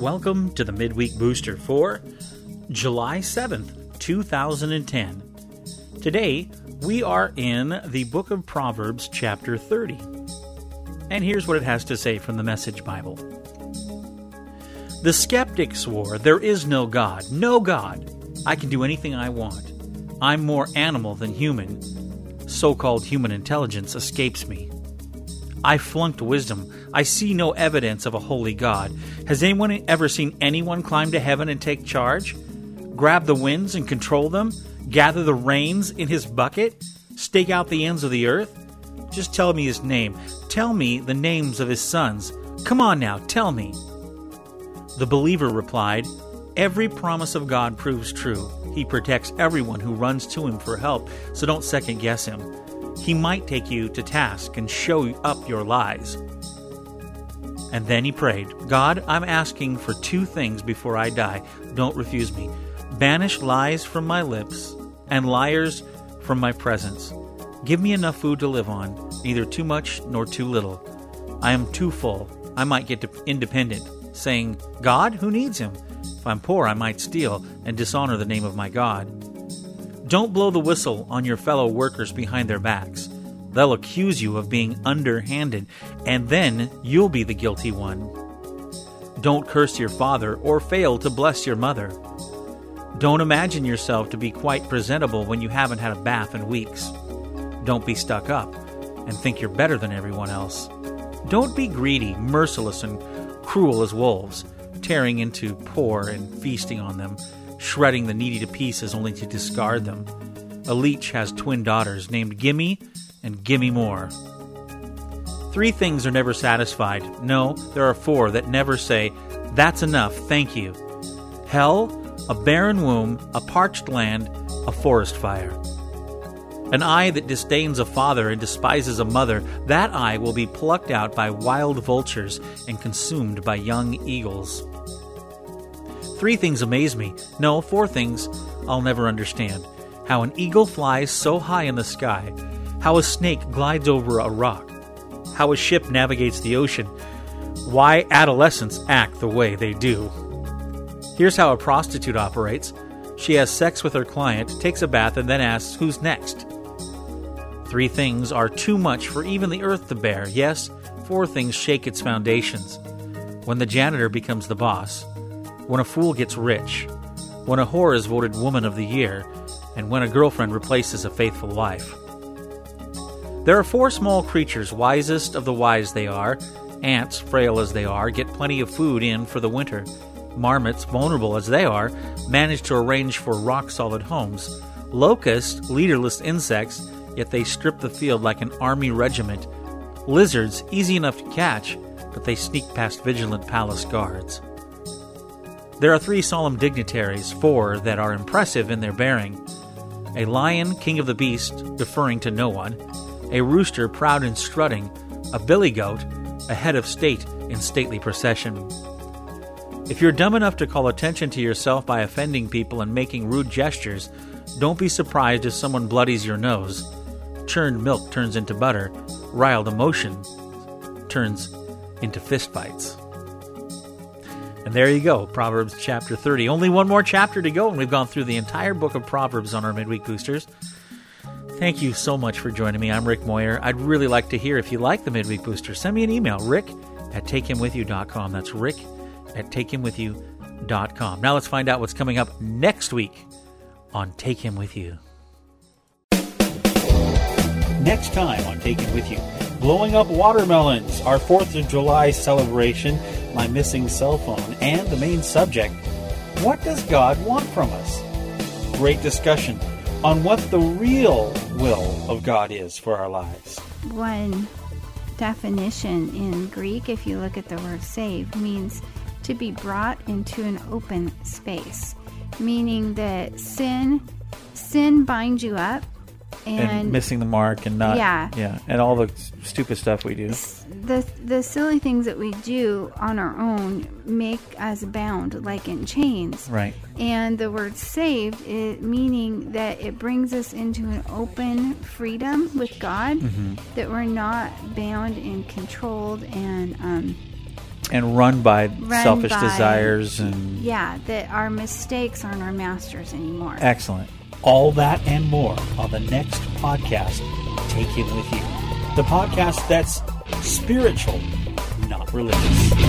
Welcome to the Midweek Booster for July 7th, 2010. Today, we are in the book of Proverbs, chapter 30. And here's what it has to say from the Message Bible The skeptic swore, There is no God, no God. I can do anything I want. I'm more animal than human. So called human intelligence escapes me. I flunked wisdom. I see no evidence of a holy God. Has anyone ever seen anyone climb to heaven and take charge? Grab the winds and control them? Gather the rains in his bucket? Stake out the ends of the earth? Just tell me his name. Tell me the names of his sons. Come on now, tell me. The believer replied, Every promise of God proves true. He protects everyone who runs to him for help, so don't second guess him he might take you to task and show up your lies. And then he prayed, God, I'm asking for two things before I die. Don't refuse me. Banish lies from my lips and liars from my presence. Give me enough food to live on, neither too much nor too little. I am too full. I might get independent, saying, God, who needs him? If I'm poor, I might steal and dishonor the name of my God. Don't blow the whistle on your fellow workers behind their backs. They'll accuse you of being underhanded, and then you'll be the guilty one. Don't curse your father or fail to bless your mother. Don't imagine yourself to be quite presentable when you haven't had a bath in weeks. Don't be stuck up and think you're better than everyone else. Don't be greedy, merciless, and cruel as wolves, tearing into poor and feasting on them shredding the needy to pieces only to discard them. A leech has twin daughters named Gimme and Gimme More. Three things are never satisfied. No, there are four that never say, That's enough, thank you. Hell, a barren womb, a parched land, a forest fire. An eye that disdains a father and despises a mother, that eye will be plucked out by wild vultures and consumed by young eagles. Three things amaze me. No, four things I'll never understand. How an eagle flies so high in the sky, how a snake glides over a rock, how a ship navigates the ocean, why adolescents act the way they do. Here's how a prostitute operates she has sex with her client, takes a bath, and then asks, Who's next? Three things are too much for even the earth to bear. Yes, four things shake its foundations. When the janitor becomes the boss, when a fool gets rich, when a whore is voted Woman of the Year, and when a girlfriend replaces a faithful wife. There are four small creatures, wisest of the wise they are. Ants, frail as they are, get plenty of food in for the winter. Marmots, vulnerable as they are, manage to arrange for rock solid homes. Locusts, leaderless insects, yet they strip the field like an army regiment. Lizards, easy enough to catch, but they sneak past vigilant palace guards. There are three solemn dignitaries, four that are impressive in their bearing a lion, king of the beast, deferring to no one, a rooster, proud and strutting, a billy goat, a head of state in stately procession. If you're dumb enough to call attention to yourself by offending people and making rude gestures, don't be surprised if someone bloodies your nose. Churned milk turns into butter, riled emotion turns into fistfights. There you go, Proverbs chapter 30. Only one more chapter to go, and we've gone through the entire book of Proverbs on our midweek boosters. Thank you so much for joining me. I'm Rick Moyer. I'd really like to hear if you like the midweek booster. Send me an email, rick at takehimwithyou.com. That's rick at takehimwithyou.com. Now let's find out what's coming up next week on Take Him With You. Next time on Take Him With You, blowing up watermelons, our 4th of July celebration my missing cell phone, and the main subject what does God want from us? Great discussion on what the real will of God is for our lives. One definition in Greek, if you look at the word saved, means to be brought into an open space, meaning that sin sin binds you up and, and, missing the mark and not yeah yeah and all the stupid stuff we do the the silly things that we do on our own make us bound like in chains right and the word saved it meaning that it brings us into an open freedom with god mm-hmm. that we're not bound and controlled and um, and run by Run selfish by- desires and Yeah, that our mistakes aren't our masters anymore. excellent. All that and more on the next podcast. Take him with you. The podcast that's spiritual, not religious.